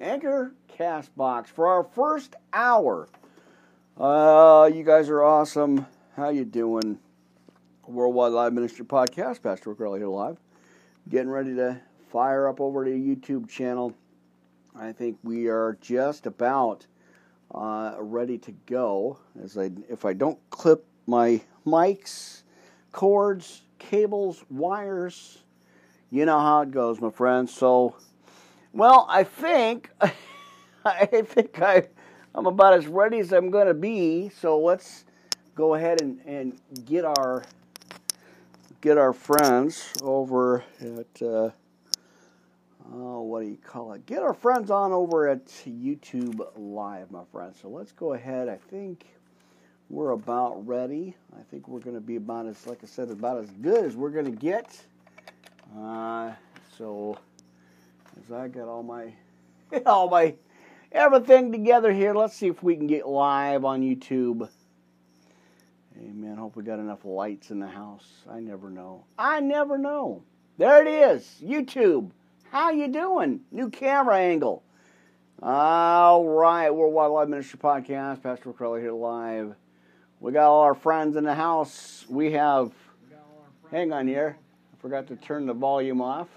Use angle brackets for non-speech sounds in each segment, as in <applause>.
Anchor Castbox for our first hour. Uh, you guys are awesome. How you doing? Worldwide Live Ministry Podcast. Pastor Rick here live. Getting ready to fire up over to YouTube channel. I think we are just about uh, ready to go. As I, if I don't clip my mics, cords, cables, wires, you know how it goes, my friends. So, well, I think, <laughs> I think I, I'm about as ready as I'm going to be. So let's go ahead and, and get our get our friends over at uh, oh, what do you call it? Get our friends on over at YouTube Live, my friends. So let's go ahead. I think we're about ready. I think we're going to be about as, like I said, about as good as we're going to get. Uh, so as I got all my, <laughs> all my, everything together here, let's see if we can get live on YouTube. Amen. Hope we got enough lights in the house. I never know. I never know. There it is. YouTube. How you doing? New camera angle. All right, Worldwide Live Ministry Podcast. Pastor Crowley here live. We got all our friends in the house. We have. Hang on here. I forgot to turn the volume off.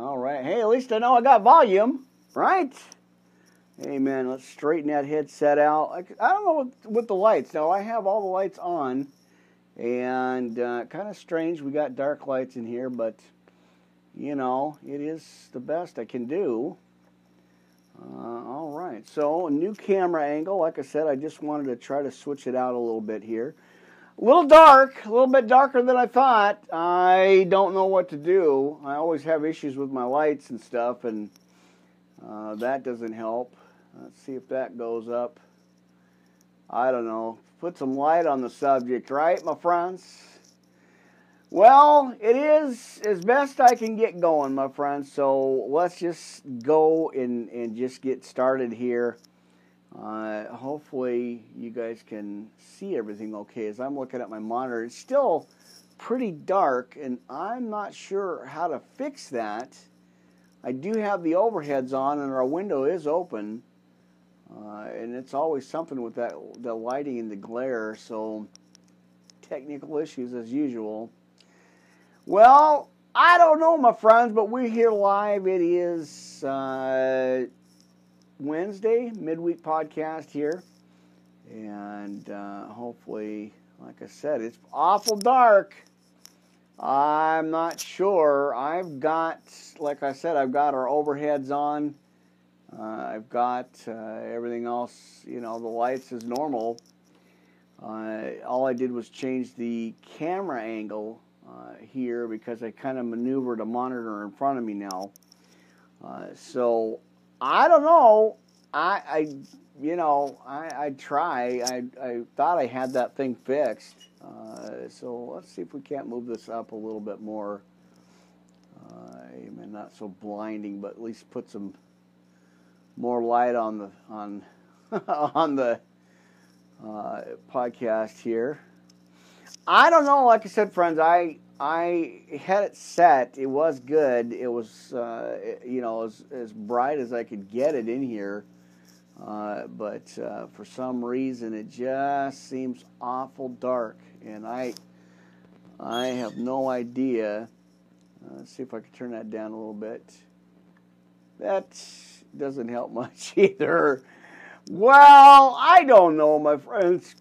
All right. Hey, at least I know I got volume, right? Hey, man, Let's straighten that headset out. I don't know with the lights. Now, I have all the lights on, and uh, kind of strange. We got dark lights in here, but you know, it is the best I can do. Uh, all right, so a new camera angle. Like I said, I just wanted to try to switch it out a little bit here. A little dark, a little bit darker than I thought. I don't know what to do. I always have issues with my lights and stuff, and uh, that doesn't help. Let's see if that goes up. I don't know. Put some light on the subject, right, my friends? Well, it is as best I can get going, my friends. So let's just go and, and just get started here. Uh, hopefully, you guys can see everything okay as I'm looking at my monitor. It's still pretty dark, and I'm not sure how to fix that. I do have the overheads on, and our window is open. Uh, and it's always something with that the lighting and the glare. So technical issues as usual. Well, I don't know, my friends, but we're here live. It is uh, Wednesday midweek podcast here, and uh, hopefully, like I said, it's awful dark. I'm not sure. I've got, like I said, I've got our overheads on. Uh, I've got uh, everything else, you know, the lights is normal. Uh, all I did was change the camera angle uh, here because I kind of maneuvered a monitor in front of me now. Uh, so I don't know. I, I you know, I, I try. I, I thought I had that thing fixed. Uh, so let's see if we can't move this up a little bit more. I mean, not so blinding, but at least put some more light on the on <laughs> on the uh, podcast here. I don't know. Like I said, friends, I I had it set. It was good. It was uh, you know as as bright as I could get it in here. Uh, but uh, for some reason, it just seems awful dark, and I I have no idea. Uh, let's see if I can turn that down a little bit. That doesn't help <laughs> much either. Well, I don't know, my friends.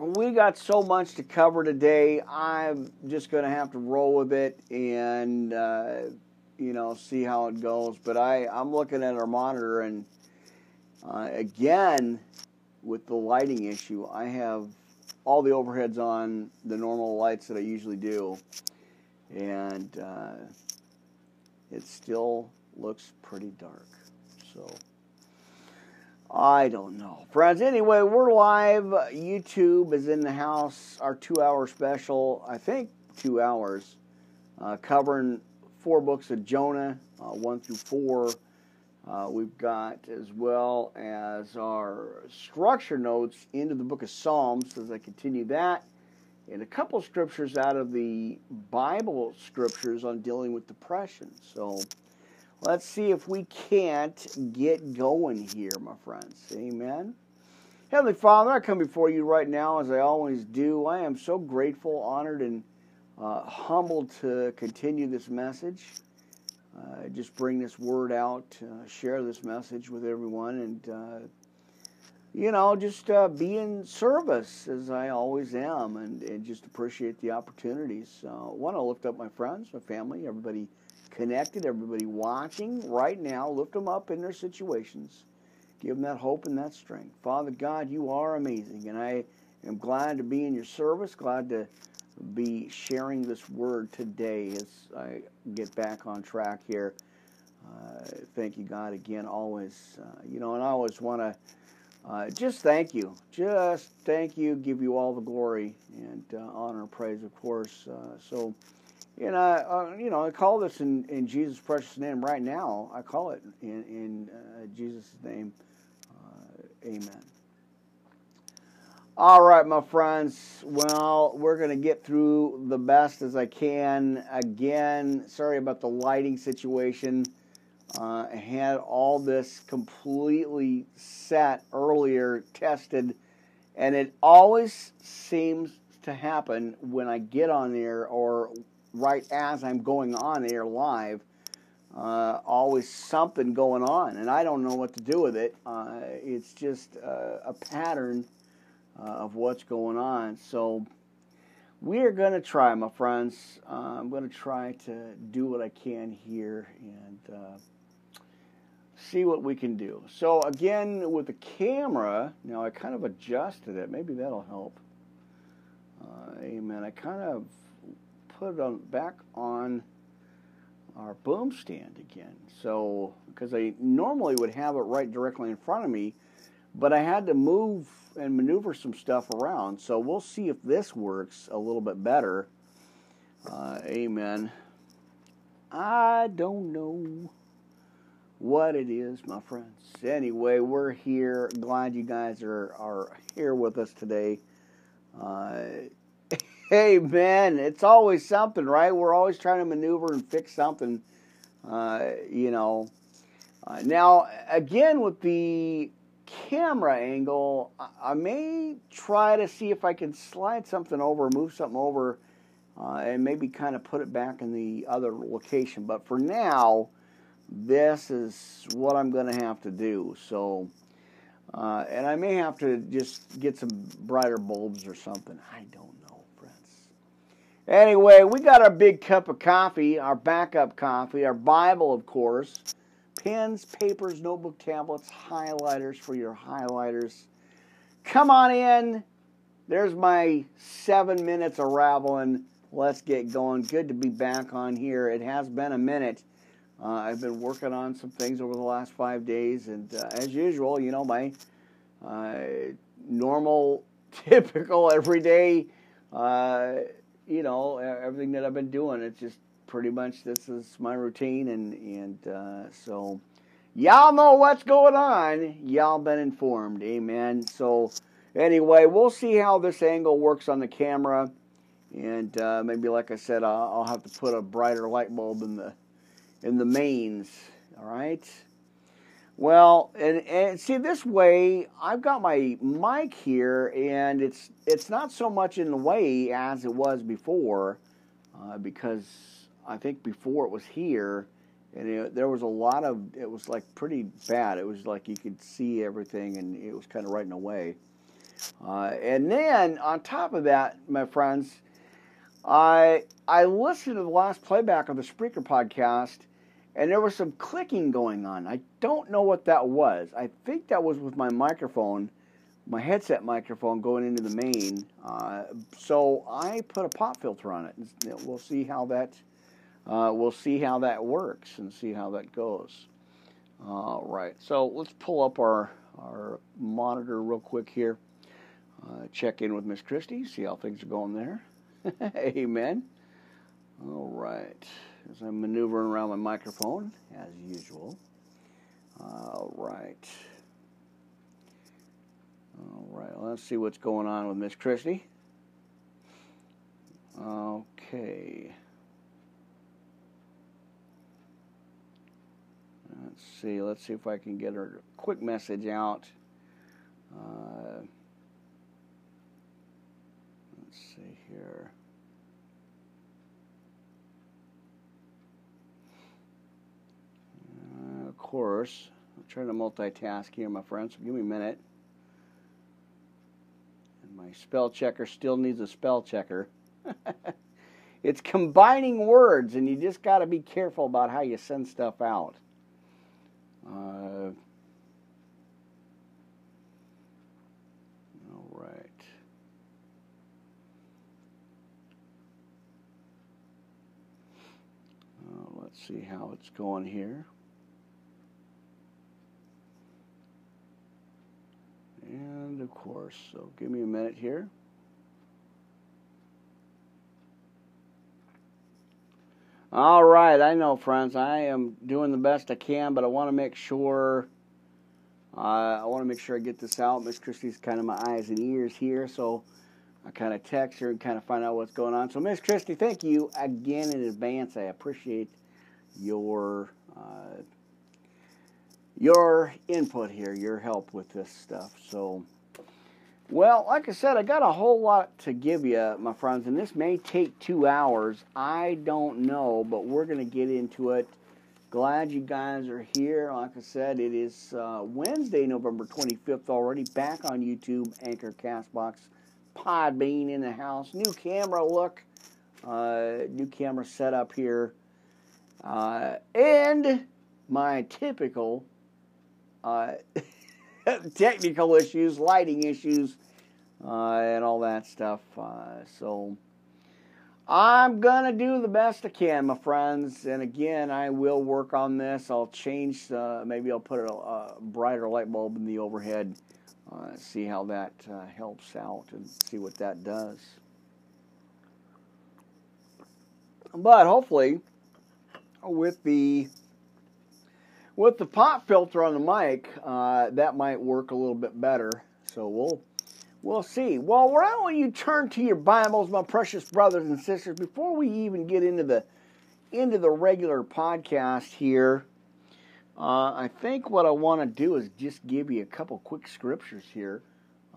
We got so much to cover today. I'm just going to have to roll with it and, uh, you know, see how it goes. But I, I'm looking at our monitor, and uh, again, with the lighting issue, I have all the overheads on the normal lights that I usually do. And uh, it still looks pretty dark. So I don't know. Friends, anyway, we're live. YouTube is in the house. Our two hour special, I think two hours, uh, covering four books of Jonah, uh, one through four. Uh, we've got as well as our structure notes into the book of Psalms as I continue that, and a couple scriptures out of the Bible scriptures on dealing with depression. So let's see if we can't get going here, my friends. Amen. Heavenly Father, I come before you right now as I always do. I am so grateful, honored, and uh, humbled to continue this message. Uh, just bring this word out, uh, share this message with everyone, and uh, you know, just uh, be in service as I always am, and, and just appreciate the opportunities. I want to lift up my friends, my family, everybody connected, everybody watching right now. Lift them up in their situations. Give them that hope and that strength. Father God, you are amazing, and I am glad to be in your service, glad to be sharing this word today as I get back on track here. Uh, thank you, God, again, always. Uh, you know, and I always want to uh, just thank you. Just thank you. Give you all the glory and uh, honor and praise, of course. Uh, so, you know, uh, you know, I call this in, in Jesus' precious name right now. I call it in, in Jesus' name. Amen. All right, my friends. Well, we're going to get through the best as I can. Again, sorry about the lighting situation. Uh, I had all this completely set earlier, tested, and it always seems to happen when I get on there or right as I'm going on air live uh, always something going on, and I don't know what to do with it. Uh, it's just uh, a pattern uh, of what's going on. So we are going to try, my friends. Uh, I'm going to try to do what I can here and uh, see what we can do. So again, with the camera, now I kind of adjusted it. Maybe that'll help. amen. I kind of put it on back on our boom stand again. So, because I normally would have it right directly in front of me, but I had to move and maneuver some stuff around. So we'll see if this works a little bit better. Uh, amen. I don't know what it is, my friends. Anyway, we're here. Glad you guys are, are here with us today. Uh, Hey, man, it's always something, right? We're always trying to maneuver and fix something, uh, you know. Uh, now, again, with the camera angle, I, may try to see if I can slide something over, move something over, uh, and maybe kind of put it back in the other location. But for now, this is what I'm going to have to do. So, uh, and I may have to just get some brighter bulbs or something. I don't Anyway, we got our big cup of coffee, our backup coffee, our Bible, of course, pens, papers, notebook tablets, highlighters for your highlighters. Come on in. There's my seven minutes of raveling. Let's get going. Good to be back on here. It has been a minute. Uh, I've been working on some things over the last five days, and uh, as usual, you know, my uh, normal, <laughs> typical, everyday uh, you know, everything that I've been doing, it's just pretty much this is my routine, and and uh, so y'all know what's going on. Y'all been informed, amen. So anyway, we'll see how this angle works on the camera, and uh, maybe like I said, I'll, I'll have to put a brighter light bulb in the in the mains. All right. Well, and, and see this way, I've got my mic here, and it's it's not so much in the way as it was before, uh, because I think before it was here, and it, there was a lot of it was like pretty bad. It was like you could see everything, and it was kind of right in the way. Uh, and then on top of that, my friends, I I listened to the last playback of the Spreaker podcast and there was some clicking going on. I don't know what that was. I think that was with my microphone, my headset microphone going into the main. Uh, so I put a pop filter on it. We'll see how that uh, we'll see how that works and see how that goes. All right. So let's pull up our our monitor real quick here. Uh, check in with Miss Christie, see how things are going there. <laughs> Amen. All right as I'm maneuvering around my microphone, as usual. All right. All right, let's see what's going on with Miss Christie. Okay. let's see. Let's see if I can get her a quick message out. Uh, let's see here. Uh, of course, I'm trying to multitask here, my friends. So give me a minute. And my spell checker still needs a spell checker. <laughs> it's combining words, and you just got to be careful about how you send stuff out. Uh, all right. Uh, let's see how it's going here. And of course, so give me a minute here. All right, I know, friends. I am doing the best I can, but I want to make sure. Uh, I want to make sure I get this out. Miss Christie's kind of my eyes and ears here, so I kind of text her and kind of find out what's going on. So, Miss Christie, thank you again in advance. I appreciate your uh, your input here, your help with this stuff. So. Well, like I said, I got a whole lot to give you, my friends, and this may take two hours. I don't know, but we're going to get into it. Glad you guys are here. Like I said, it is uh, Wednesday, November 25th already. Back on YouTube, Anchor, Castbox, Podbean in the house. New camera look, uh, new camera setup here. Uh, and my typical uh, <laughs> technical issues, lighting issues, uh, and all that stuff. Uh, so I'm going to do the best I can, my friends. And again, I will work on this. I'll change, maybe I'll put a, a, brighter light bulb in the overhead, uh, see how that uh, helps out and see what that does. But hopefully, with the with the pop filter on the mic, uh, that might work a little bit better. So we'll we'll see. Well, why don't you turn to your Bibles, my precious brothers and sisters, before we even get into the into the regular podcast here. Uh, I think what I want to do is just give you a couple quick scriptures here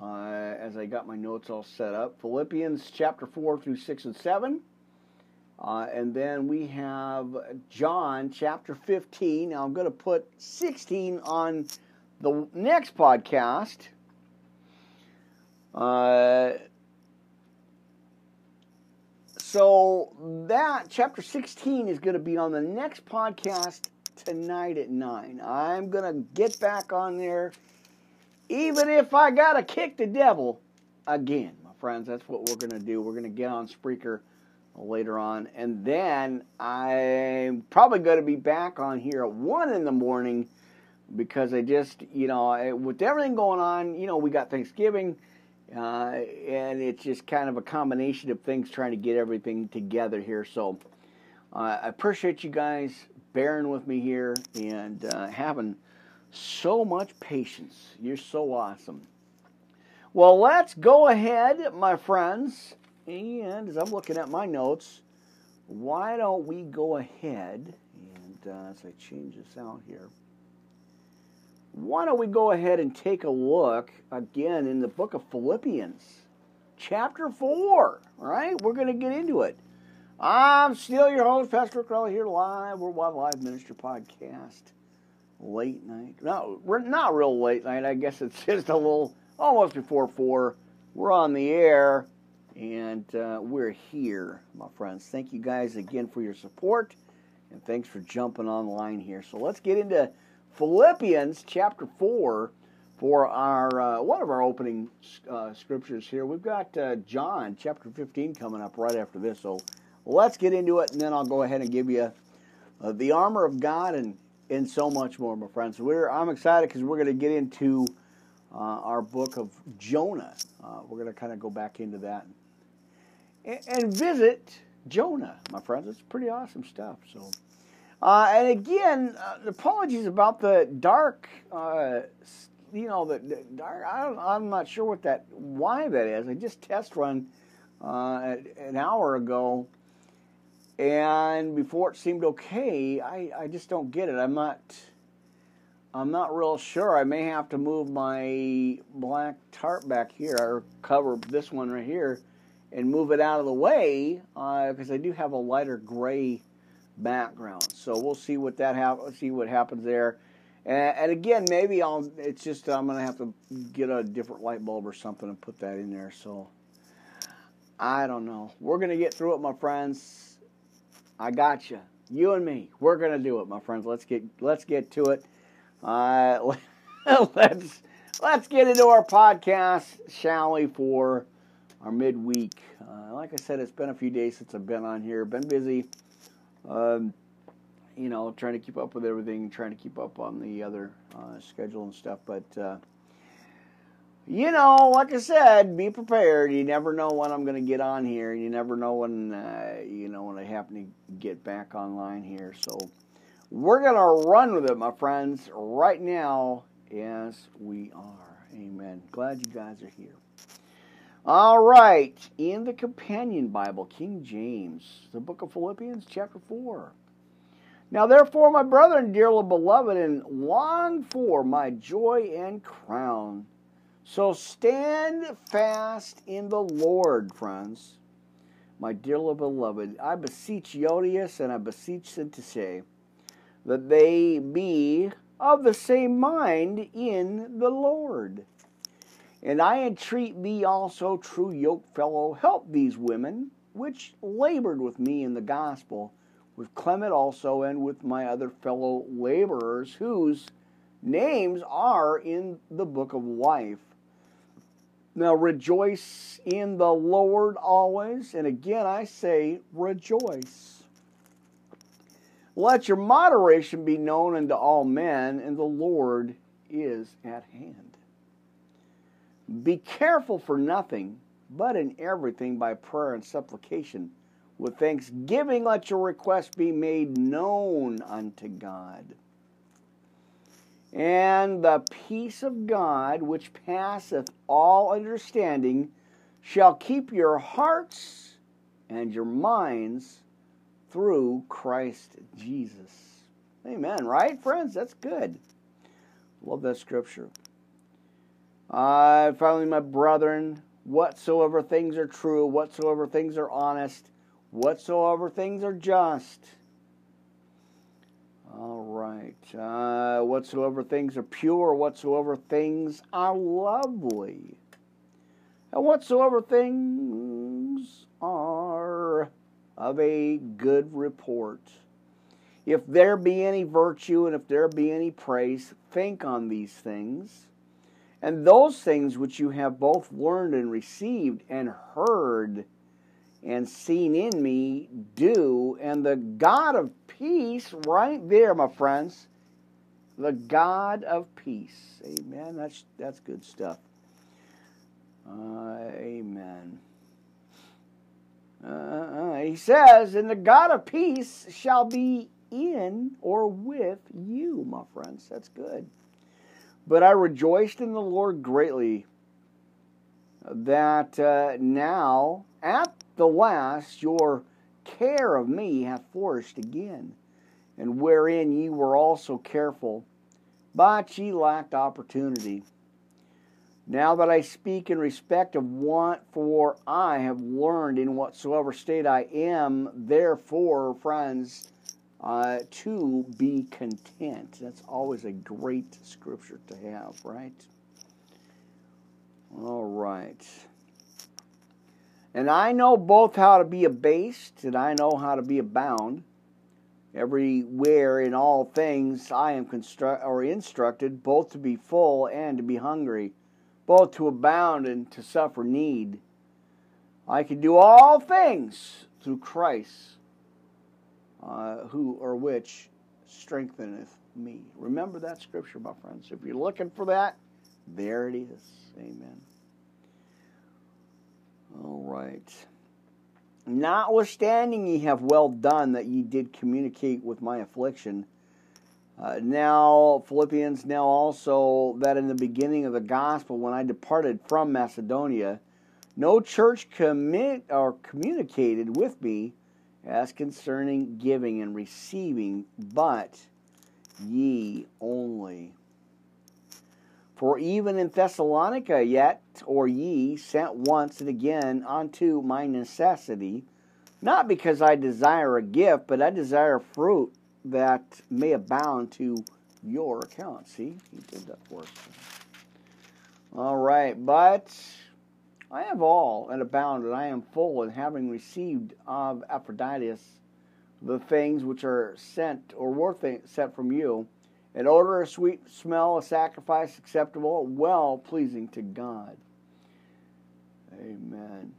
uh, as I got my notes all set up. Philippians chapter 4 through 6 and 7. Uh, and then we have John chapter 15. Now I'm going to put 16 on the next podcast. Uh, so that chapter 16 is going to be on the next podcast tonight at 9. I'm going to get back on there, even if I got to kick the devil again, my friends. That's what we're going to do. We're going to get on Spreaker later on. And then I'm probably going to be back on here at 1 in the morning because I just, you know, with everything going on, you know, we got Thanksgiving. Uh, and it's just kind of a combination of things trying to get everything together here. So uh, I appreciate you guys bearing with me here and uh, having so much patience. You're so awesome. Well, let's go ahead, my friends, and as I'm looking at my notes, why don't we go ahead and uh, as I change this out here, why don't we go ahead and take a look again in the book of Philippians, chapter 4. All right, we're going to get into it. I'm still your host, Pastor Crowley, here live, Worldwide Live Minister Podcast. Late night. No, we're not real late night. I guess it's <laughs> just a little, almost before 4. We're on the air and uh, we're here, my friends. Thank you guys again for your support, and thanks for jumping online here. So let's get into Philippians chapter four for our uh, one of our opening uh, scriptures here. We've got uh, John chapter fifteen coming up right after this. So let's get into it, and then I'll go ahead and give you uh, the armor of God and and so much more, my friends. We're I'm excited because we're going to get into uh, our book of Jonah. Uh, we're going to kind of go back into that and visit Jonah, my friends. It's pretty awesome stuff. So, uh, and again, uh, apologies about the dark. Uh, you know, the, the dark. I am not sure what that why that is. I just test run uh, an hour ago, and before it seemed okay. I I just don't get it. I'm not. I'm not real sure. I may have to move my black tarp back here, or cover this one right here, and move it out of the way because uh, I do have a lighter gray background. So we'll see what that happens. See what happens there. And, and, again, maybe I'll. It's just I'm gonna have to get a different light bulb or something and put that in there. So I don't know. We're gonna get through it, my friends. I got you. You and me. We're gonna do it, my friends. Let's get let's get to it. Uh, <laughs> let's let's get into our podcast, shall we? For our midweek. Uh, like I said, it's been a few days since I've been on here. Been busy. Um, you know, trying to keep up with everything, trying to keep up on the other uh, schedule and stuff. But uh, you know, like I said, be prepared. You never know when I'm going to get on here. You never know when uh, you know when I happen to get back online here. So we're going to run with it, my friends, right now as we are. Amen. Glad you guys are here. All right, in the companion Bible, King James, the book of Philippians, chapter 4. Now, therefore, my brethren, dearly beloved, and long for my joy and crown. So stand fast in the Lord, friends. My dearly beloved, I beseech Euodias and I beseech Syntyche that they be of the same mind in the Lord. And I entreat thee also, true yoke fellow, help these women which labored with me in the gospel with Clement also, and with my other fellow laborers, whose names are in the book of life. Now rejoice in the Lord always, and again I say rejoice. Let your moderation be known unto all men, and the Lord is at hand. Be careful for nothing, but in everything by prayer and supplication with thanksgiving, let your request be made known unto God. And the peace of God, which passeth all understanding, shall keep your hearts and your minds through Christ Jesus. Amen, right, friends? That's good. Love that scripture. Uh, finally, my brethren, whatsoever things are true, whatsoever things are honest, whatsoever things are just. All right. Uh, whatsoever things are pure, whatsoever things are lovely, and whatsoever things are of a good report. If there be any virtue and if there be any praise, think on these things. And those things which you have both learned and received and heard and seen in me do. And the God of peace, right there, my friends, the God of peace. Amen. That's that's good stuff. Uh, amen. Uh, uh, he says, and the God of peace shall be in or with you, my friends. That's good. But I rejoiced in the Lord greatly that uh, now, at the last your care of me hath flourished again, and wherein ye were also careful, but ye lacked opportunity. Now that I speak in respect of want, for I have learned in whatsoever state I am, therefore, friends, uh, to be content. That's always a great scripture to have, right? All right. And I know both how to be abased and I know how to be abound. Everywhere in all things I am constru- or instructed both to be full and to be hungry, both to abound and to suffer need. I can do all things through Christ, uh, who or which strengtheneth me. Remember that scripture, my friends. If you're looking for that, there it is. Amen. All right. Notwithstanding ye have well done that ye did communicate with my affliction. Uh, now, Philippians, now also that in the beginning of the gospel, when I departed from Macedonia, no church commit or communicated with me as concerning giving and receiving, but ye only. For even in Thessalonica, yet, or ye, sent once and again unto my necessity, not because I desire a gift, but I desire fruit that may abound to your account. See, he did that for us. All right, but I have all and abound, and I am full, and having received of Epaphroditus the things which are sent or were sent from you, an odor, a sweet smell, a sacrifice acceptable, well pleasing to God. Amen.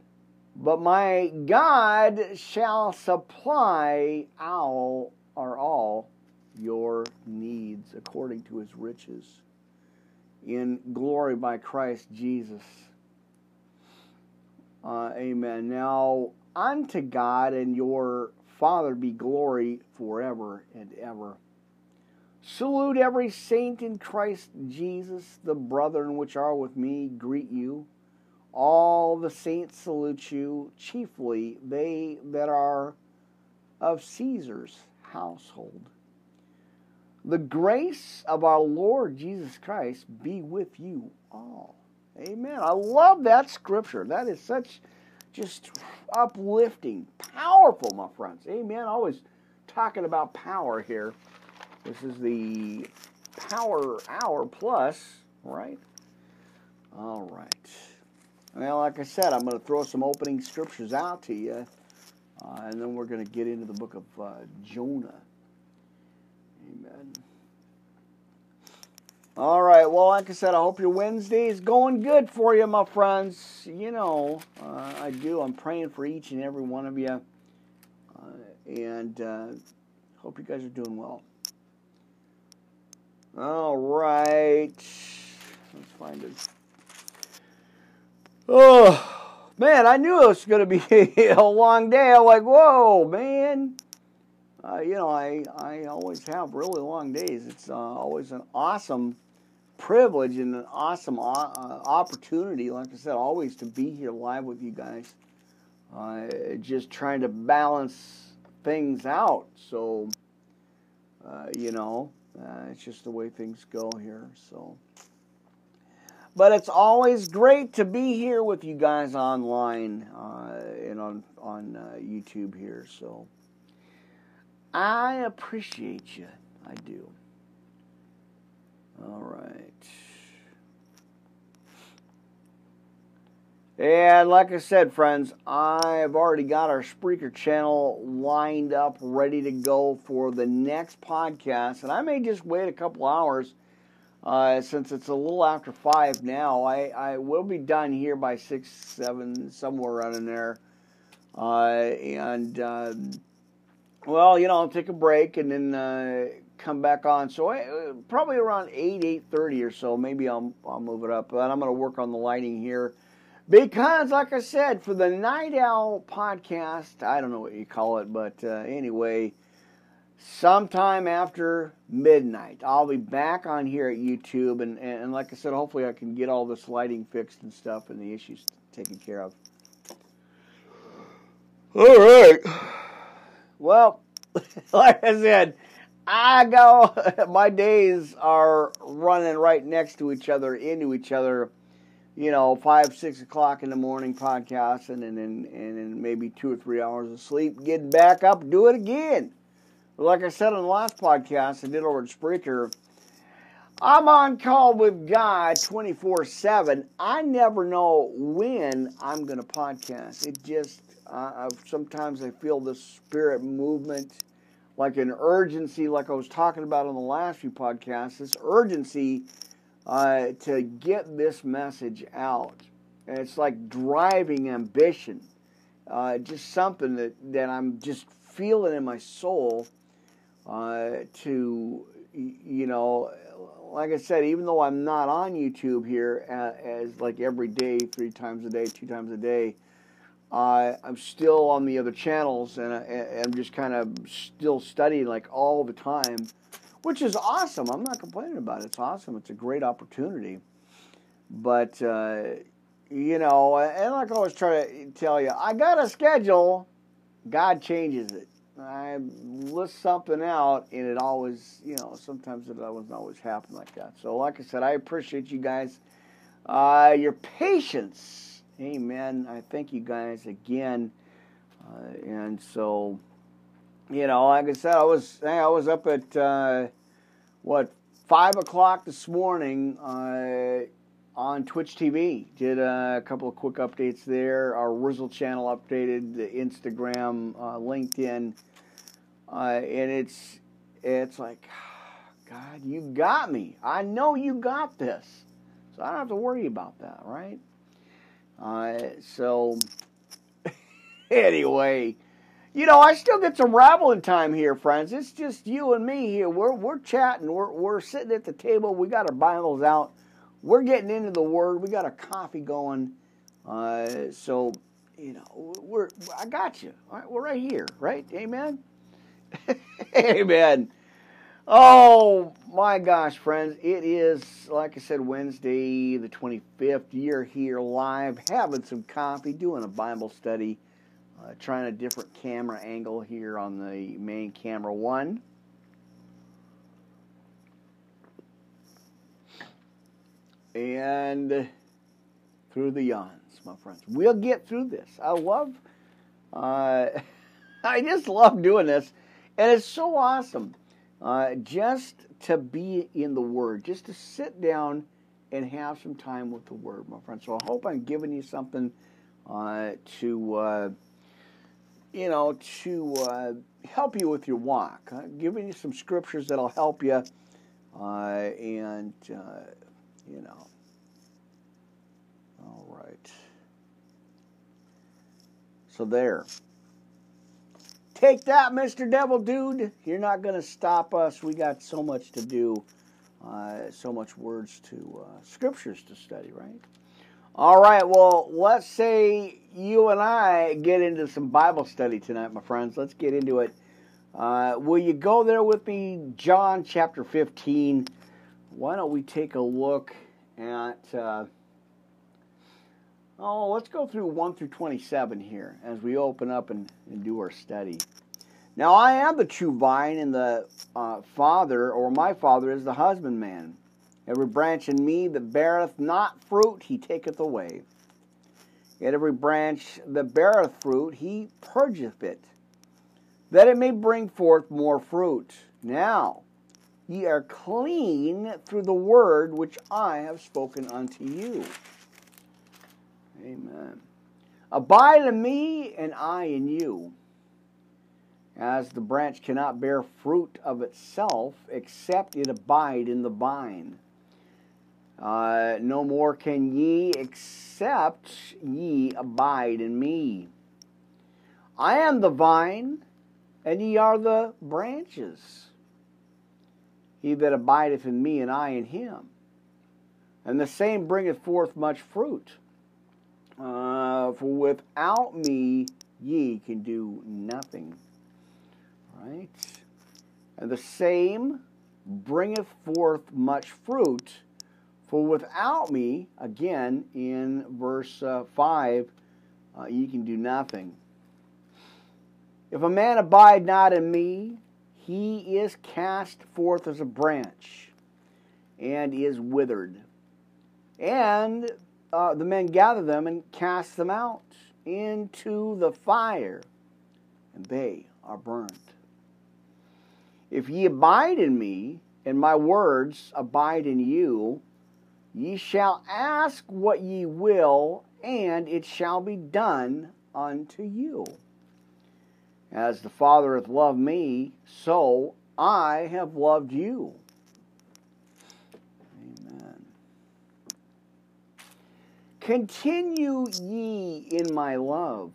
But my God shall supply all or all your needs according to his riches in glory by Christ Jesus. Uh, amen. Now, unto God and your Father be glory forever and ever. Salute every saint in Christ Jesus. The brethren which are with me greet you. All the saints salute you, chiefly they that are of Caesar's household. The grace of our Lord Jesus Christ be with you all. Amen. I love that scripture. That is such just uplifting, powerful, my friends. Amen. Always talking about power here. This is the Power Hour Plus, right? All right. Well, like I said, I'm going to throw some opening scriptures out to you, uh, and then we're going to get into the book of uh, Jonah. Amen. All right. Well, like I said, I hope your Wednesday is going good for you, my friends. You know, uh, I do. I'm praying for each and every one of you, uh, and uh, hope you guys are doing well. All right. Let's find it. Oh, man, I knew it was going to be <laughs> a long day. I'm like, whoa, man. Uh, you know, I, I always have really long days. It's uh, always an awesome privilege and an awesome uh, opportunity, like I said, always to be here live with you guys. Uh, just trying to balance things out. So, uh, you know, uh, it's just the way things go here. So, but it's always great to be here with you guys online uh, and on on uh, YouTube here. So, I appreciate you. I do. All right. And like I said, friends, I've already got our Spreaker channel lined up, ready to go for the next podcast. And I may just wait a couple hours uh, since it's a little after 5 now. I, I will be done here by 6, 7, somewhere around in there. Uh, and, uh, well, you know, I'll take a break and then uh, come back on. So I, probably around 8, 8.30 or so. Maybe I'll, I'll move it up. But I'm going to work on the lighting here because, like I said, for the Night Owl podcast, I don't know what you call it, but uh, anyway, sometime after midnight, I'll be back on here at YouTube. And, and like I said, hopefully I can get all this lighting fixed and stuff and the issues taken care of. All right. Well, <laughs> like I said, I go, <laughs> my days are running right next to each other, into each other you know, five, six o'clock in the morning podcasting and then and then maybe two or three hours of sleep, getting back up, do it again. Like I said on the last podcast I did over at Spreaker, I'm on call with God 24 7. I never know when I'm going to podcast. It just, uh, sometimes I feel the spirit movement, like an urgency, like I was talking about on the last few podcasts, this urgency uh, to get this message out. And it's like driving ambition, uh, just something that, that I'm just feeling in my soul uh, to, you know, like I said, even though I'm not on YouTube here as, as like every day, three times a day, two times a day, I'm still on the other channels and I, I'm just kind of still studying like all the time which is awesome. I'm not complaining about it. It's awesome. It's a great opportunity. But, uh, you know, and like I always try to tell you, I got a schedule. God changes it. I list something out, and it always, you know, sometimes it doesn't always happen like that. So, like I said, I appreciate you guys, uh, your patience. Amen. I thank you guys again, uh, and so, you know, like I said, I was I was up at uh, what five o'clock this morning uh, on Twitch TV. Did a couple of quick updates there. Our Rizzle channel updated, the Instagram, uh, LinkedIn, uh, and it's it's like, <sighs> God, you got me. I know you got this, so I don't have to worry about that, right? Uh, so <laughs> anyway. You know, I still get some rabbling time here, friends. It's just you and me here. We're we're chatting. We're we're sitting at the table. We got our Bibles out we're getting into the Word. We got a coffee going. Uh, so, you know, we're I got you. All right, we're right here, right? Amen. <laughs> Amen. Oh my gosh, friends! It is like I said, Wednesday, the twenty fifth. You're here live, having some coffee, doing a Bible study, uh, trying a different camera angle here on the main camera one. and through the yawns, my friends. We'll get through this. I love, uh, <laughs> I just love doing this, and it's so awesome uh, just to be in the Word, just to sit down and have some time with the Word, my friend. So I hope I'm giving you something uh, to, uh, you know, to uh, help you with your walk, uh, giving you some scriptures that'll help you, and you know. All right. So there. Take that, Mr. Devil Dude. You're not going to stop us. We got so much to do, uh, so much words to, uh, scriptures to study, right? All right, well, let's say you and I get into some Bible study tonight, my friends. Let's get into it. Uh, will you go there with me? John chapter 15 why don't we take a look at, uh, oh, let's go through 1 through 27 here as we open up and, and do our study. Now I am the true vine, and the uh, Father, or my Father, is the husbandman. Every branch in me that beareth not fruit, he taketh away. Yet every branch that beareth fruit, he purgeth it, that it may bring forth more fruit. Now, Ye are clean through the word which I have spoken unto you. Amen. Abide in me, and I in you. As the branch cannot bear fruit of itself except it abide in the vine. Uh, no more can ye except ye abide in me. I am the vine, and ye are the branches. He that abideth in me, and I in him. And the same bringeth forth much fruit. Uh, for without me ye can do nothing. Right? And the same bringeth forth much fruit. For without me, again in verse uh, 5, uh, ye can do nothing. If a man abide not in me, he is cast forth as a branch and is withered. And uh, the men gather them and cast them out into the fire, and they are burned. If ye abide in me, and my words abide in you, ye shall ask what ye will, and it shall be done unto you. As the Father hath loved me, so I have loved you. Continue ye in my love.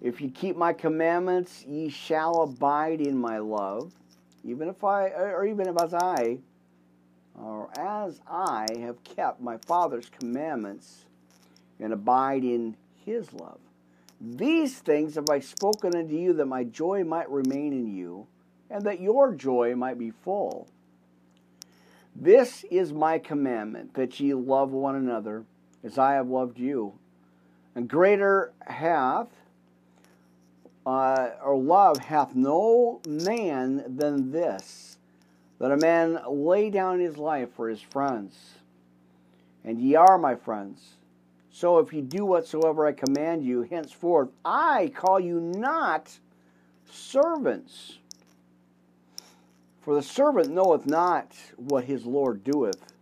If ye keep my commandments, ye shall abide in my love, even if I, or even if as I, or as I have kept my Father's commandments and abide in his love. These things have I spoken unto you, that my joy might remain in you, and that your joy might be full. This is my commandment, that ye love one another, as I have loved you. And greater hath uh, or love hath no man than this, that a man lay down his life for his friends. And ye are my friends. So if ye do whatsoever I command you, henceforth I call you not servants. For the servant knoweth not what his Lord doeth.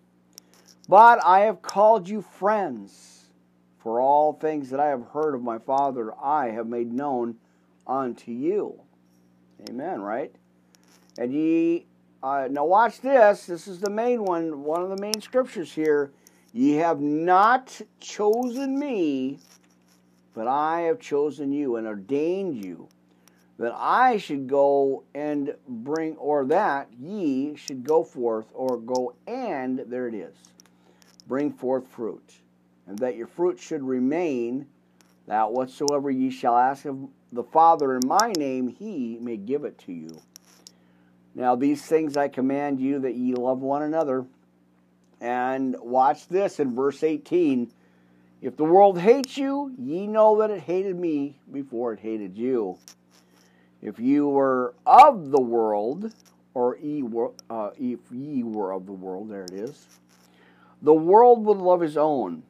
But I have called you friends, for all things that I have heard of my Father I have made known unto you. Amen, right? And ye, uh, now watch this. This is the main one, one of the main scriptures here. Ye have not chosen me, but I have chosen you and ordained you that I should go and bring, or that ye should go forth, or go and, there it is, bring forth fruit, and that your fruit should remain, that whatsoever ye shall ask of the Father in my name, he may give it to you. Now, these things I command you that ye love one another. And watch this in verse 18. If the world hates you, ye know that it hated me before it hated you. If you were of the world, or uh, if ye were of the world, there it is, the world would love his own.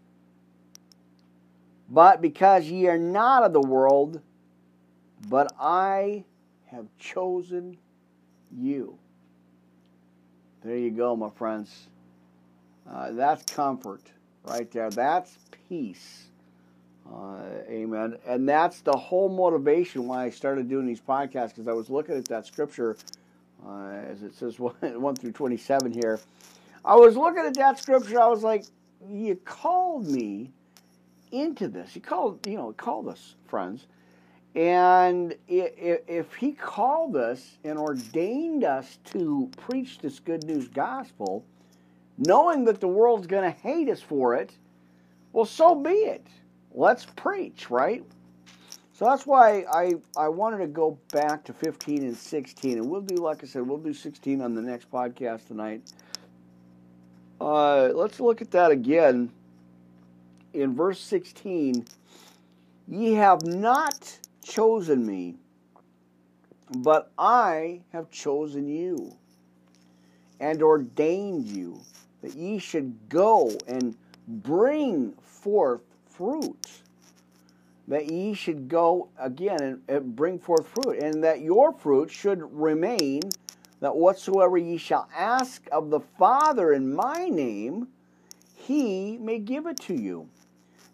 But because ye are not of the world, but I have chosen you. There you go, my friends. Uh, that's comfort right there. That's peace. Uh, amen. And that's the whole motivation why I started doing these podcasts because I was looking at that scripture, uh, as it says <laughs> 1, 1 through 27 here. I was looking at that scripture. I was like, you called me into this. You called, you know, called us friends. And if he called us and ordained us to preach this good news gospel, knowing that the world's going to hate us for it, well, so be it. Let's preach, right? So that's why I, I wanted to go back to 15 and 16. And we'll do, like I said, we'll do 16 on the next podcast tonight. Uh, let's look at that again. In verse 16, ye have not chosen me, but I have chosen you and ordained you that ye should go and bring forth fruit. That ye should go again and, and bring forth fruit, and that your fruit should remain, that whatsoever ye shall ask of the Father in my name, he may give it to you.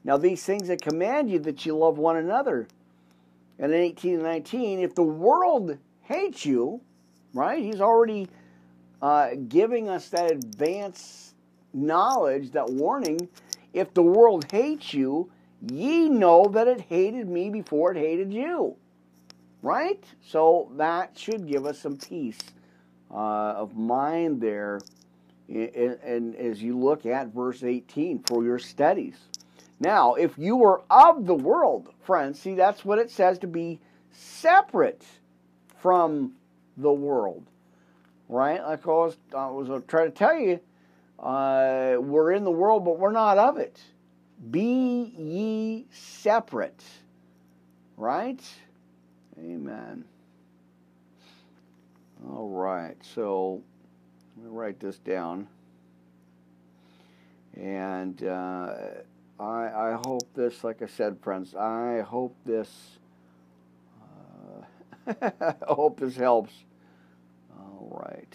Now, these things I command you that ye love one another. And in 18 and 19, if the world hates you, right, he's already uh, giving us that advanced knowledge, that warning. If the world hates you, ye know that it hated me before it hated you. Right? So that should give us some peace uh, of mind there. And, as you look at verse 18 for your studies. Now, if you were of the world, friends, see, that's what it says to be separate from the world. Right? Like I was, I was trying to tell you, uh, we're in the world, but we're not of it. Be ye separate. Right? Amen. All right, so let me write this down. And uh, I, I hope this, like I said, friends, I hope this, uh, <laughs> I hope this helps. All right.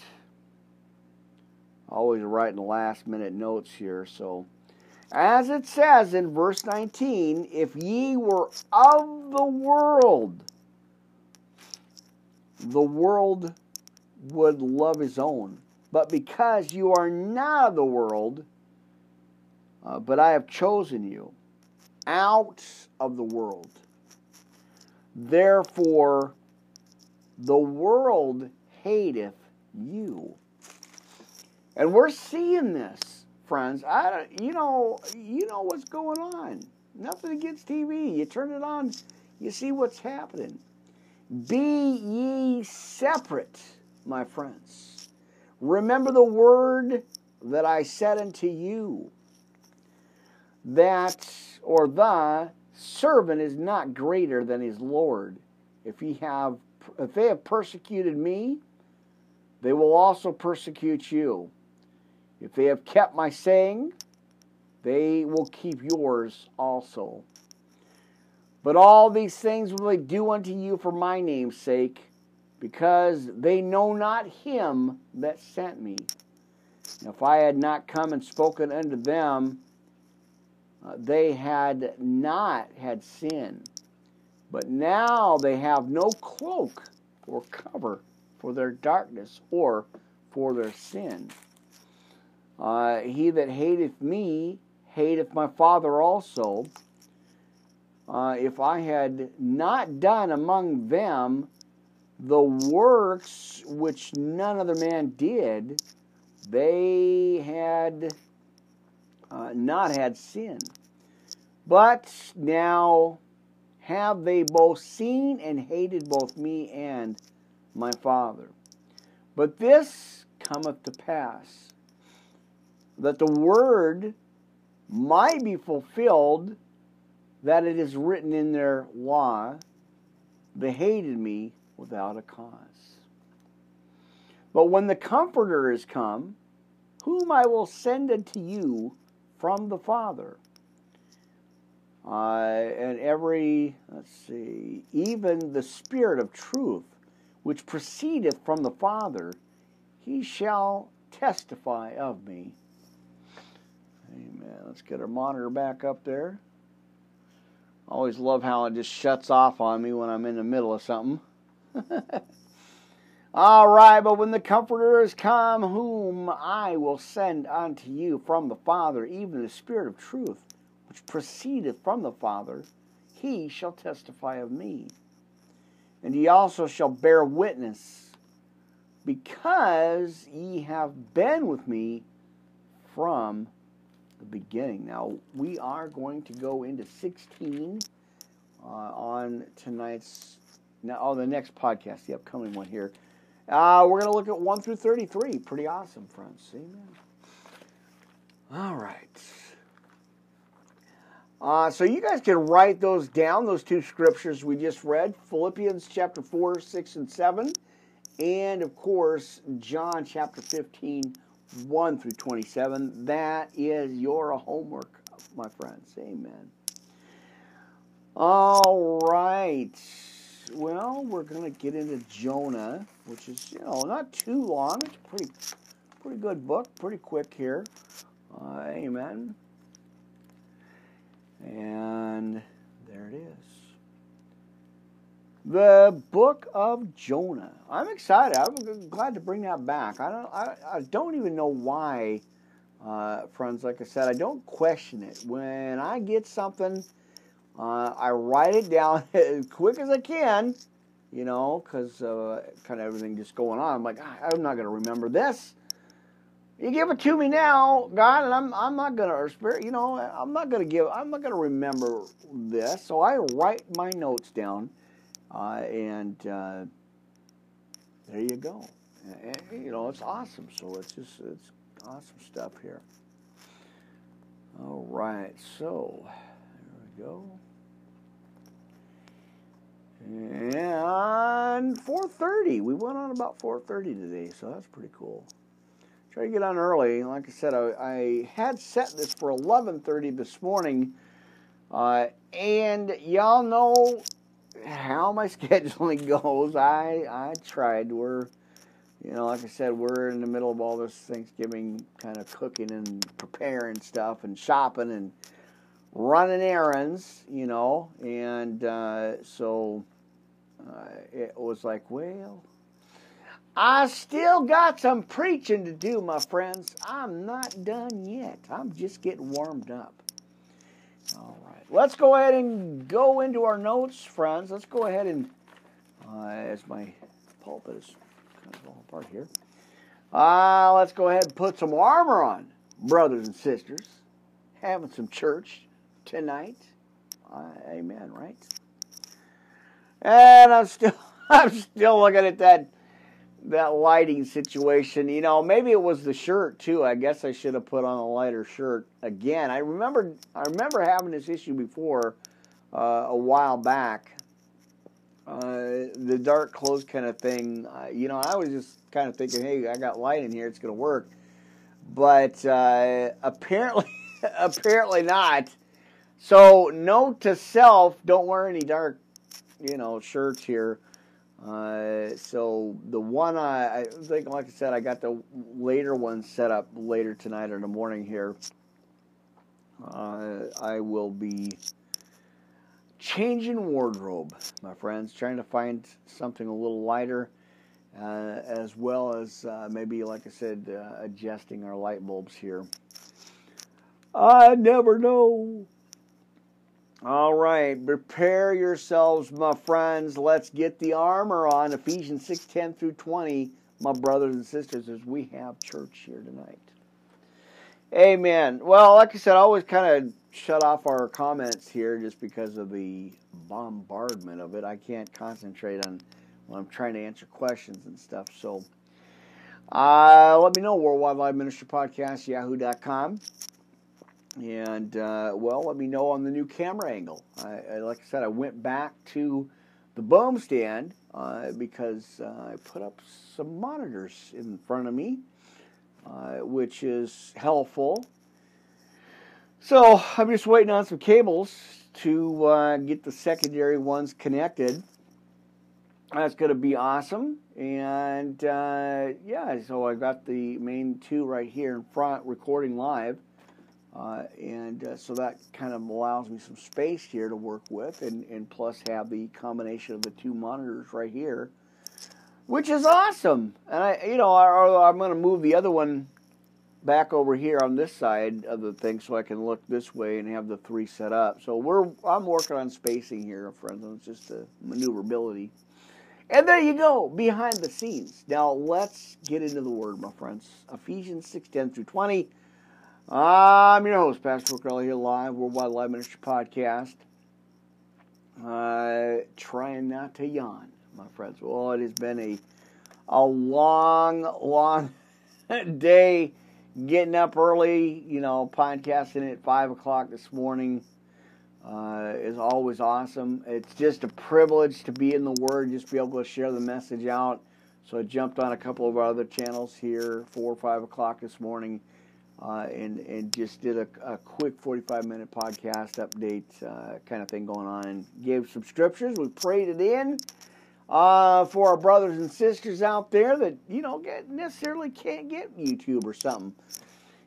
Always writing last minute notes here. So, as it says in verse 19, if ye were of the world, the world would love his own. But because you are not of the world, uh, but I have chosen you out of the world. Therefore, the world hateth you. And we're seeing this, friends. I don't, you know, you know what's going on. Nothing against TV. You turn it on, you see what's happening. Be ye separate, my friends. Remember the word that I said unto you that or the servant is not greater than his Lord. if he have if they have persecuted me, they will also persecute you. If they have kept my saying, they will keep yours also. But all these things will they do unto you for my name's sake, because they know not him that sent me. If I had not come and spoken unto them, uh, they had not had sin. But now they have no cloak or cover for their darkness or for their sin. Uh, he that hateth me hateth my Father also. Uh, if I had not done among them the works which none other man did, they had uh, not had sin. But now have they both seen and hated both me and my Father. But this cometh to pass, that the word might be fulfilled, that it is written in their law, they hated me without a cause. But when the Comforter is come, whom I will send unto you from the Father, uh, and every, let's see, even the Spirit of truth, which proceedeth from the Father, he shall testify of me. Amen. Let's get our monitor back up there. Always love how it just shuts off on me when I'm in the middle of something. <laughs> All right, but when the Comforter is come, whom I will send unto you from the Father, even the Spirit of truth, which proceedeth from the Father, he shall testify of me. And ye also shall bear witness, because ye have been with me from the beginning. Now, we are going to go into 16 uh, on tonight's, now, oh, the next podcast, the upcoming one here. Uh, we're going to look at 1 through 33. Pretty awesome, friends. Amen. All right. Uh, so you guys can write those down, those two scriptures we just read Philippians chapter 4, 6, and 7, and of course, John chapter 15, 1 through 27. That is your homework, my friends. Amen. All right. Well, we're going to get into Jonah, which is, you know, not too long. It's pretty, pretty good book, pretty quick here. Uh, amen. And there it is. The book of Jonah. I'm excited. I'm glad to bring that back. I don't, I, I don't even know why, uh, friends. Like I said, I don't question it. When I get something, uh, I write it down <laughs> as quick as I can, you know, because uh, kind of everything just going on. I'm like, ah, I'm not going to remember this. You give it to me now, God, and I'm I'm not gonna spirit, you know, I'm not gonna give I'm not gonna remember this. So I write my notes down, and uh, there you go. And, you know, it's awesome. So it's just it's awesome stuff here. All right, so there we go. And 4:30. We went on about 4:30 today, so that's pretty cool. Try to get on early. Like I said, I, I had set this for 11:30 this morning, uh, and y'all know how my <laughs> scheduling goes. I I tried. We're, you know, like I said, we're in the middle of all this Thanksgiving kind of cooking and preparing stuff and shopping and running errands, you know, and uh, so uh, it was like, well I still got some preaching to do, my friends. I'm not done yet. I'm just getting warmed up. Let's go ahead and go into our notes, friends. Let's go ahead and, uh, as my pulpit is kind of falling apart here, uh, let's go ahead and put some armor on, brothers and sisters. Having some church tonight. Uh, amen, right? And I'm still, <laughs> I'm still looking at that that lighting situation. You know, maybe it was the shirt too. I guess I should have put on a lighter shirt again. I remember I remember having this issue before uh, a while back, uh, the dark clothes kind of thing. Uh, you know, I was just kind of thinking, hey, I got light in here, it's going to work. But uh, apparently, <laughs> apparently not. So, note to self: don't wear any dark, you know, shirts here. Uh, so the one I, I think, like I said, I got the later one set up later tonight or in the morning here. Uh, I will be changing wardrobe, my friends, trying to find something a little lighter, uh, as well as uh, maybe, like I said, uh, adjusting our light bulbs here. I never know. All right, prepare yourselves, my friends. Let's get the armor on. Ephesians 6 10 through 20, my brothers and sisters, as we have church here tonight. Amen. Well, like I said, I always kind of shut off our comments here just because of the bombardment of it. I can't concentrate on when I'm trying to answer questions and stuff. So uh, let me know, Worldwide Live Ministry Podcast, yahoo.com. And, uh, well, let me know on the new camera angle. I, I, like I said, I went back to the boom stand uh, because uh, I put up some monitors in front of me, uh, which is helpful so I'm just waiting on some cables to uh, get the secondary ones connected. That's going to be awesome. And uh, yeah, so I got the main two right here in front recording live. Uh, and uh, so that kind of allows me some space here to work with, and, and plus have the combination of the two monitors right here, which is awesome. And I, you know, I, I'm going to move the other one back over here on this side of the thing so I can look this way and have the three set up. So we're I'm working on spacing here, friends. It's just a maneuverability. And there you go, behind the scenes. Now let's get into the word, my friends. Ephesians 6, 10 through 20. I'm your host, Pastor Rick here live, Worldwide Live Ministry Podcast. Uh, trying not to yawn, my friends. Well, it has been a a long, long <laughs> day getting up early, you know, podcasting at five o'clock this morning uh, is always awesome. It's just a privilege to be in the Word, just be able to share the message out. So I jumped on a couple of our other channels here, four or five o'clock this morning, uh, and and just did a, a quick 45 minute podcast update uh, kind of thing going on, and gave some scriptures. We prayed it in uh, for our brothers and sisters out there that you know get, necessarily can't get YouTube or something.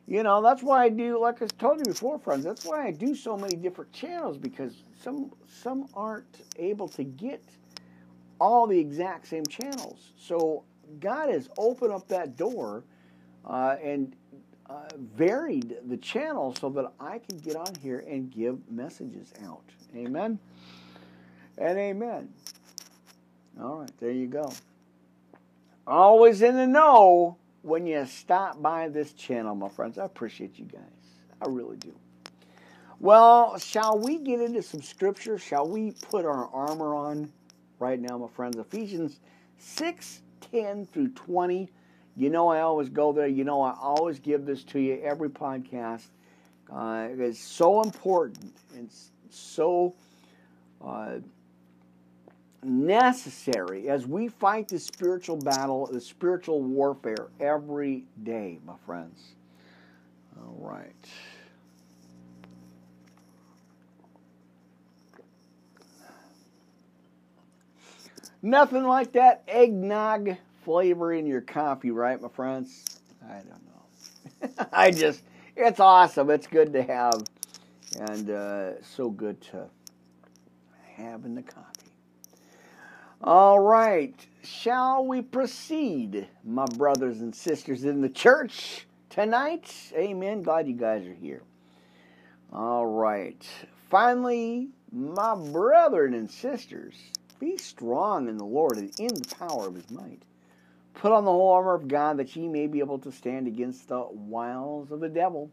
You know that's why I do. Like I told you before, friends. That's why I do so many different channels because some some aren't able to get all the exact same channels. So God has opened up that door uh, and uh, varied the channel so that I can get on here and give messages out. Amen and amen. All right, there you go. Always in the know when you stop by this channel, my friends. I appreciate you guys. I really do. Well, shall we get into some scripture? Shall we put our armor on right now, my friends? Ephesians 6 10 through 20. You know, I always go there. You know, I always give this to you every podcast. Uh, it's so important. It's so uh, necessary as we fight the spiritual battle, the spiritual warfare every day, my friends. All right. Nothing like that eggnog flavor in your coffee, right, my friends? I don't know. <laughs> I just, it's awesome. It's good to have, and uh, so good to have in the coffee. All right, shall we proceed, my brothers and sisters in the church tonight? Amen. Glad you guys are here. All right. Finally, my brethren and sisters, be strong in the Lord and in the power of his might. Put on the whole armor of God that ye may be able to stand against the wiles of the devil.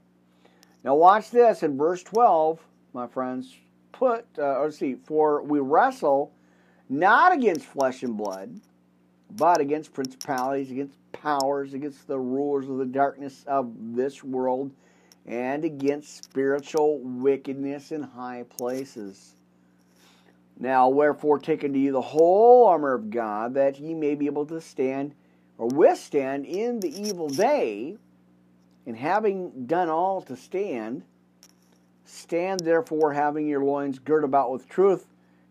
Now, watch this in verse 12, my friends. Put, uh, let's see, for we wrestle not against flesh and blood, but against principalities, against powers, against the rulers of the darkness of this world, and against spiritual wickedness in high places. Now, wherefore, take unto you the whole armor of God, that ye may be able to stand or withstand in the evil day, and having done all to stand, stand therefore, having your loins girt about with truth,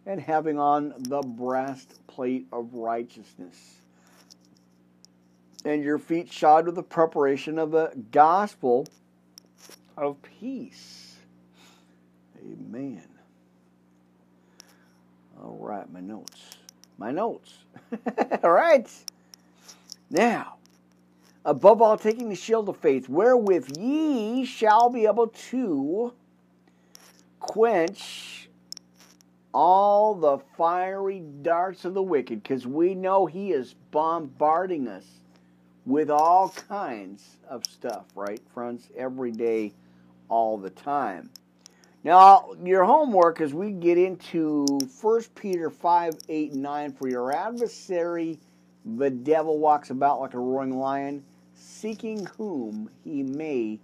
and having on the breastplate of righteousness, and your feet shod with the preparation of the gospel of peace. Amen. All right, my notes. My notes. <laughs> all right. Now, above all, taking the shield of faith, wherewith ye shall be able to quench all the fiery darts of the wicked, because we know he is bombarding us with all kinds of stuff, right, friends? Every day, all the time. Now, your homework as we get into 1 Peter 5 8 and 9 for your adversary, the devil walks about like a roaring lion, seeking whom he may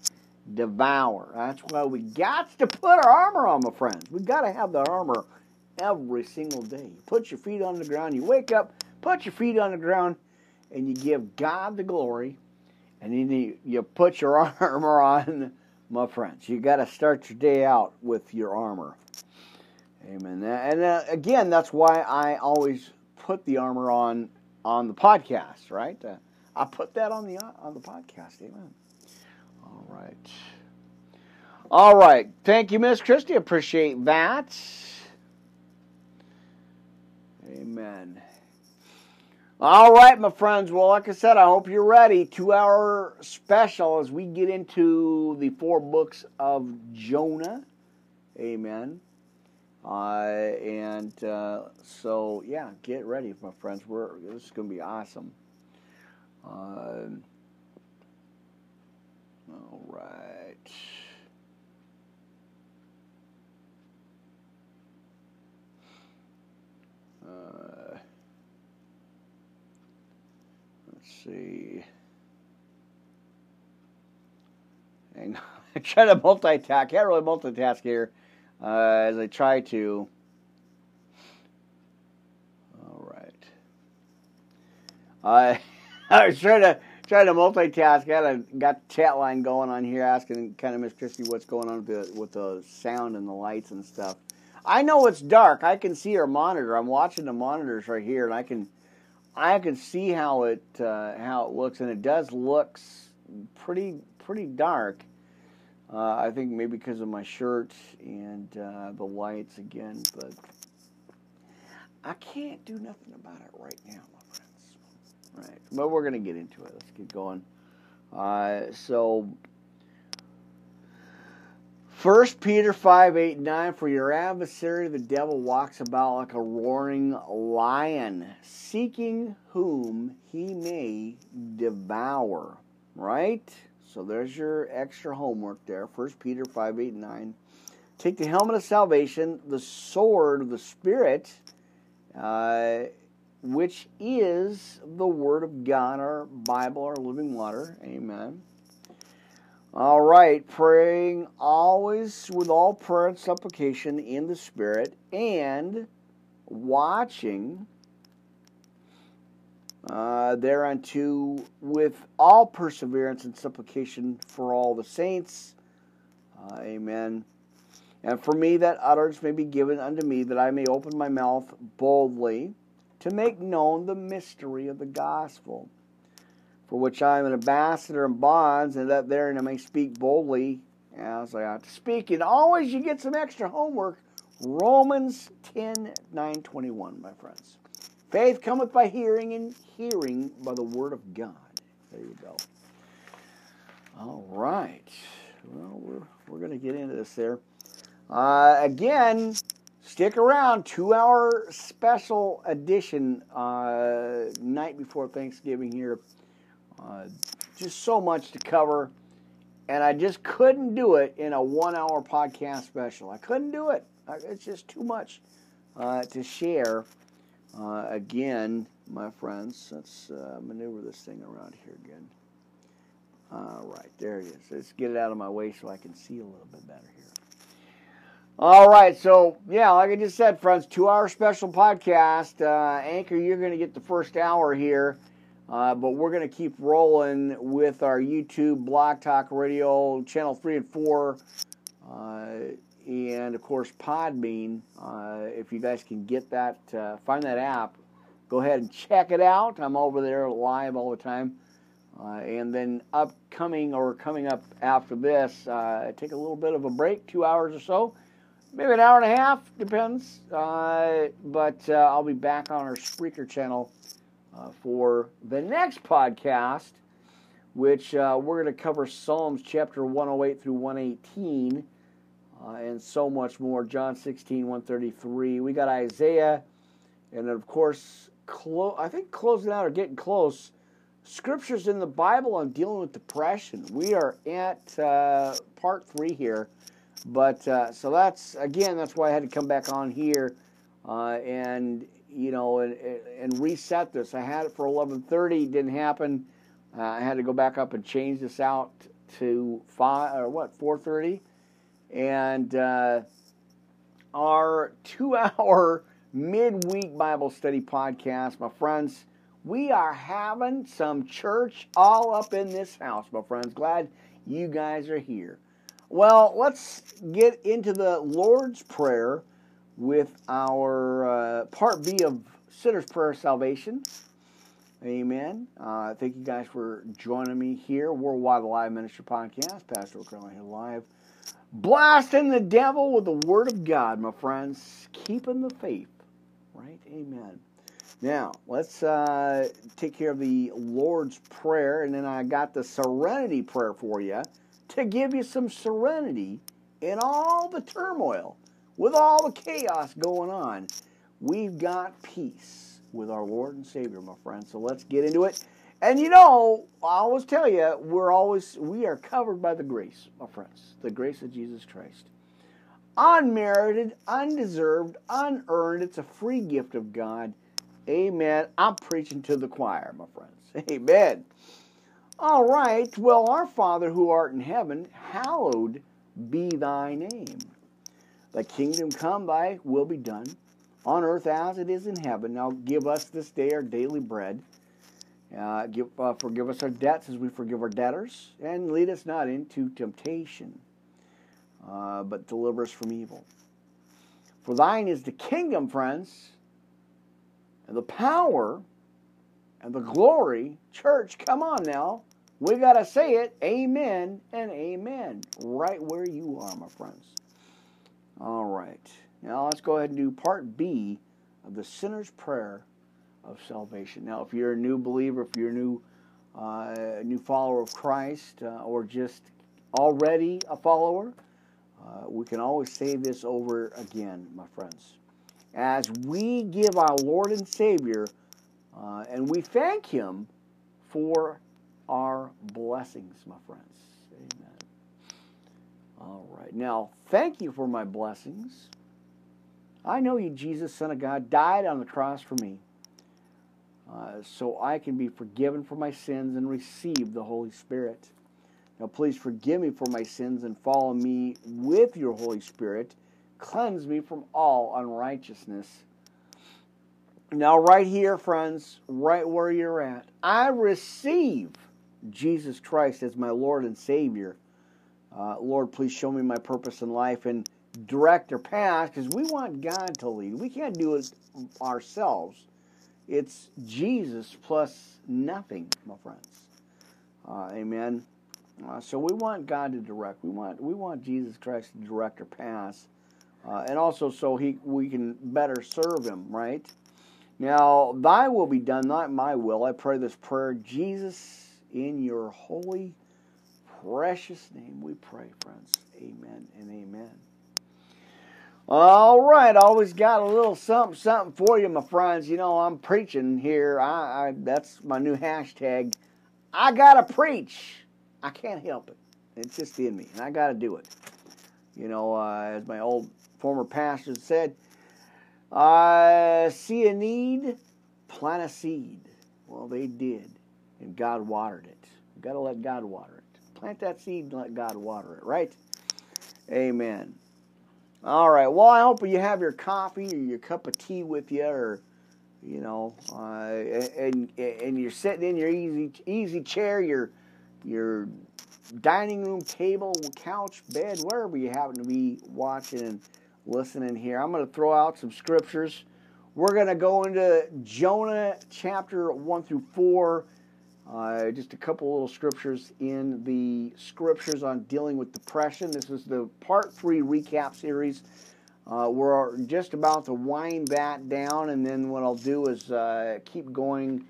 devour. That's why we got to put our armor on, my friends. We got to have the armor every single day. You put your feet on the ground, you wake up, put your feet on the ground, and you give God the glory, and then you, you put your <laughs> armor on my friends. You got to start your day out with your armor. Amen. And uh, again, that's why I always put the armor on on the podcast, right? Uh, I put that on the uh, on the podcast. Amen. All right. All right. Thank you, Miss Christie. Appreciate that. Amen. All right, my friends. Well, like I said, I hope you're ready. Two hour special as we get into the four books of Jonah. Amen. Uh, and uh, so, yeah, get ready, my friends. We're this is going to be awesome. Uh, all right. Uh, let's see. Hang on. <laughs> I try to multitask. Can't really multitask here uh, as I try to. All right. I <laughs> I was trying to trying to multitask. I had a, got chat line going on here, asking kind of Miss Christie what's going on with the with the sound and the lights and stuff. I know it's dark. I can see our monitor. I'm watching the monitors right here, and I can I can see how it uh, how it looks, and it does looks pretty pretty dark. Uh, I think maybe because of my shirt and uh, the lights again, but I can't do nothing about it right now, my friends. Right, but we're gonna get into it. Let's get going. Uh, so First Peter 5, 8, 9, for your adversary the devil walks about like a roaring lion, seeking whom he may devour. Right? So there's your extra homework there. First Peter 5, 8, 9. Take the helmet of salvation, the sword of the Spirit, uh, which is the Word of God, our Bible, our living water. Amen. All right, praying always with all prayer and supplication in the Spirit and watching uh, thereunto with all perseverance and supplication for all the saints. Uh, amen. And for me, that utterance may be given unto me, that I may open my mouth boldly to make known the mystery of the gospel for which I am an ambassador in bonds, and that therein I may speak boldly as I ought to speak. And always you get some extra homework. Romans 10 9 21, my friends. Faith cometh by hearing, and hearing by the word of God. There you go. All right. Well, we're, we're going to get into this there. Uh, again, stick around. Two hour special edition uh, night before Thanksgiving here. Uh, just so much to cover, and I just couldn't do it in a one-hour podcast special. I couldn't do it. It's just too much uh, to share. Uh, again, my friends, let's uh, maneuver this thing around here again. All right, there it is. Let's get it out of my way so I can see a little bit better here. All right, so yeah, like I just said, friends, two-hour special podcast. Uh, Anchor, you're going to get the first hour here, uh, but we're going to keep rolling with our YouTube, BlogTalkRadio, channel three and four, uh, and of course Podbean. Uh, if you guys can get that, uh, find that app, go ahead and check it out. I'm over there live all the time. Uh, and then upcoming or coming up after this, I take a little bit of a break, two hours or so maybe an hour and a half, depends. Uh, but uh, I'll be back on our Spreaker channel uh, for the next podcast, which uh, we're going to cover Psalms chapter 108 through 118 uh, and so much more. John 16, 133. We got Isaiah, and of course, clo- I think closing out or getting close. Scriptures in the Bible on dealing with depression. We are at uh, part three here. But uh, so that's again, that's why I had to come back on here uh, and you know and, and reset this. I had it for 11:30, didn't happen. Uh, I had to go back up and change this out to five or what 4:30, and uh, our two-hour midweek Bible study podcast, my friends. We are having some church all up in this house, my friends. Glad you guys are here. Well, let's get into the Lord's Prayer with our uh, part B of Sinner's Prayer Salvation. Amen. Uh, thank you guys for joining me here, Worldwide Live Ministry Podcast, Pastor O'Connell here live. Blasting the devil with the Word of God, my friends. Keeping the faith. Right? Amen. Now, let's uh, take care of the Lord's Prayer, and then I got the Serenity Prayer for you to give you some serenity in all the turmoil, with all the chaos going on. We've got peace with our Lord and Savior, my friends. So let's get into it. And you know, I always tell you, we're always we are covered by the grace, my friends, the grace of Jesus Christ. Unmerited, undeserved, unearned. It's a free gift of God. Amen. I'm preaching to the choir, my friends. <laughs> Amen. All right, well, our Father who art in heaven, hallowed be thy name. Thy kingdom come, thy will be done, on earth as it is in heaven. Now give us this day our daily bread. Uh, give, uh, forgive us our debts as we forgive our debtors, and lead us not into temptation, uh, but deliver us from evil. For thine is the kingdom, friends, and the power, and the glory. Church, come on now. We got to say it, amen and amen, right where you are, my friends. All right. Now let's go ahead and do part B of the sinner's prayer of salvation. Now, if you're a new believer, if you're a new, uh, new follower of Christ, uh, or just already a follower, uh, we can always say this over again, my friends. As we give our Lord and Savior, uh, and we thank Him for our blessings, my friends. Amen. All right. Now, thank you for my blessings. I know you, Jesus, Son of God, died on the cross for me uh, so I can be forgiven for my sins and receive the Holy Spirit. Now, please forgive me for my sins and follow me with your Holy Spirit. Cleanse me from all unrighteousness. Now, right here, friends, right where you're at, I receive Jesus Christ as my Lord and Savior. Uh, Lord, please show me my purpose in life and direct our path because we want God to lead. We can't do it ourselves. It's Jesus plus nothing, my friends. Uh, amen. Uh, so we want God to direct. We want we want Jesus Christ to direct our paths, uh, and also so he we can better serve Him. Right now, Thy will be done, not my will. I pray this prayer, Jesus in your holy, precious name we pray, friends. Amen and amen. All right, always got a little something, something for you, my friends. You know, I'm preaching here. I, I that's my new hashtag. I gotta preach. I can't help it. It's just in me, and I gotta do it. You know, uh, as my old former pastor said, I see a need, plant a seed. Well, they did and God watered it. You've got to let God water it. Plant that seed and let God water it, right? Amen. All right. Well, I hope you have your coffee or your cup of tea with you, or you know, uh, and and you're sitting in your easy easy chair, your your dining room table, couch, bed, wherever you happen to be watching and listening here. I'm going to throw out some scriptures. We're going to go into Jonah chapter 1 through 4. Uh, just a couple little scriptures in the scriptures on dealing with depression. This is the part three recap series. Uh, we're just about to wind that down, and then what I'll do is uh, keep going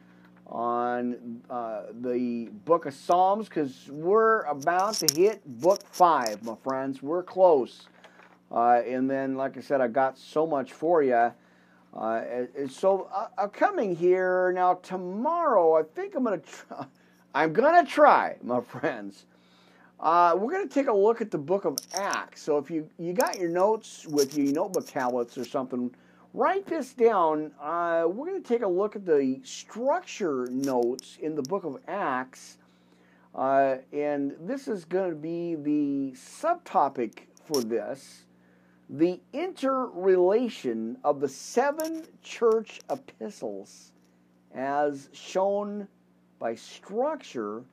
on uh, the book of Psalms because we're about to hit book five, my friends. We're close. Uh, and then, like I said, I got so much for you. Uh, so uh, coming here now tomorrow. I think I'm gonna try. <laughs> I'm gonna try, my friends. Uh, we're gonna take a look at the book of Acts. So if you you got your notes with you, notebook tablets or something, write this down. Uh, we're gonna take a look at the structure notes in the book of Acts, uh, and this is going to be the subtopic for this the interrelation of the seven church epistles as shown by structure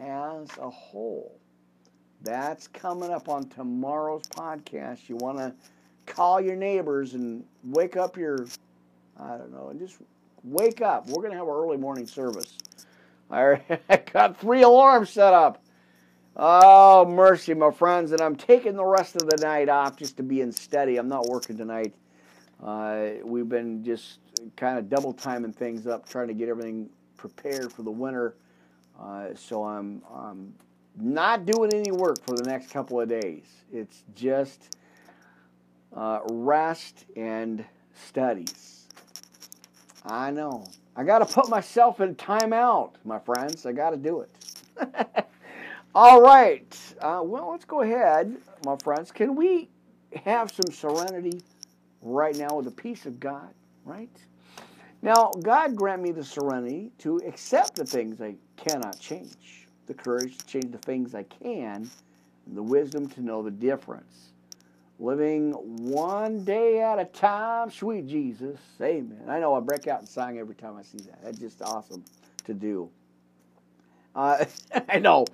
as a whole. That's coming up on tomorrow's podcast. You want to call your neighbors and wake up your, I don't know, and just wake up. We're going to have our early morning service. <laughs> I got three alarms set up. Oh, mercy, my friends. And I'm taking the rest of the night off just to be in steady. I'm not working tonight. Uh, we've been just kind of double timing things up, trying to get everything prepared for the winter. Uh, so I'm, I'm not doing any work for the next couple of days. It's just uh, rest and studies. I know. I got to put myself in timeout, my friends. I got to do it. <laughs> All right. Uh, well, let's go ahead, my friends. Can we have some serenity right now with the peace of God, right? Now, God grant me the serenity to accept the things I cannot change, the courage to change the things I can, and the wisdom to know the difference. Living one day at a time, sweet Jesus. Amen. I know I break out in song every time I see that. That's just awesome to do. Uh, <laughs> I know.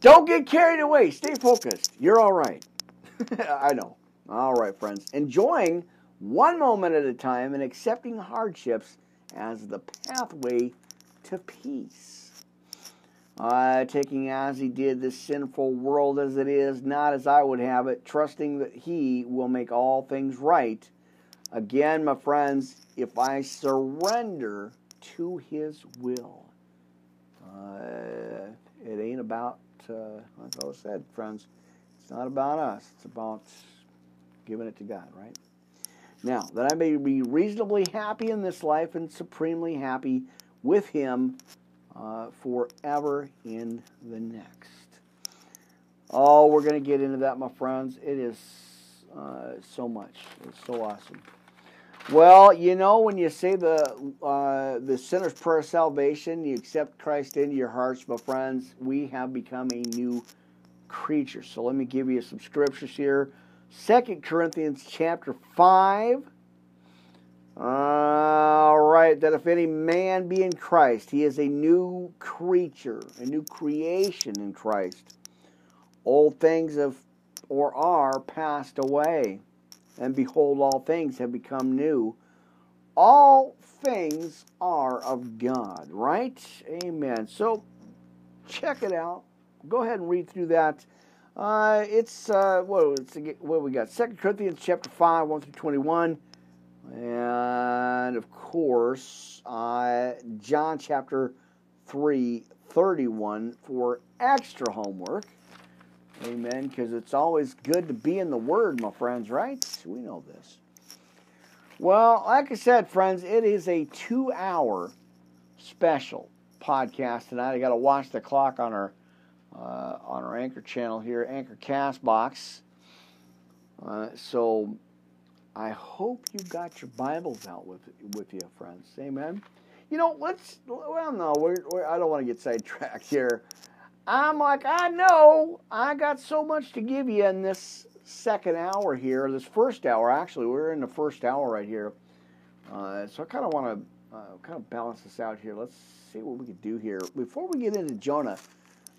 Don't get carried away. Stay focused. You're all right. <laughs> I know. All right, friends. Enjoying one moment at a time and accepting hardships as the pathway to peace. Uh, taking as he did this sinful world as it is, not as I would have it, trusting that he will make all things right. Again, my friends, if I surrender to his will, uh, it ain't about uh, like I said, friends, it's not about us. It's about giving it to God, right? Now, that I may be reasonably happy in this life and supremely happy with Him uh, forever in the next. Oh, we're going to get into that, my friends. It is uh, so much. It's so awesome. Well, you know, when you say the uh, the sinner's prayer of salvation, you accept Christ into your hearts, my friends, we have become a new creature. So let me give you some scriptures here. Second Corinthians chapter 5. All right, that if any man be in Christ, he is a new creature, a new creation in Christ. Old things have or are passed away and behold, all things have become new. All things are of God, right? Amen. So check it out. Go ahead and read through that. Uh, it's uh, what, it's, what we got? Second Corinthians chapter five, one through twenty-one, and of course uh, John chapter three, thirty-one for extra homework. Amen. Because it's always good to be in the Word, my friends, right? We know this. Well, like I said, friends, it is a two hour special podcast tonight. I got to watch the clock on our uh, on our anchor channel here, Anchor Castbox. Uh, so I hope you got your Bibles out with with you, friends. Amen. You know, let's. Well, no, we're, we're, I don't want to get sidetracked here. I'm like, I know, I got so much to give you in this second hour here, this first hour actually. We're in the first hour right here. Uh, so I kind of want to uh, kind of balance this out here. Let's see what we can do here. Before we get into Jonah,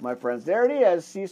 my friends, there it is. See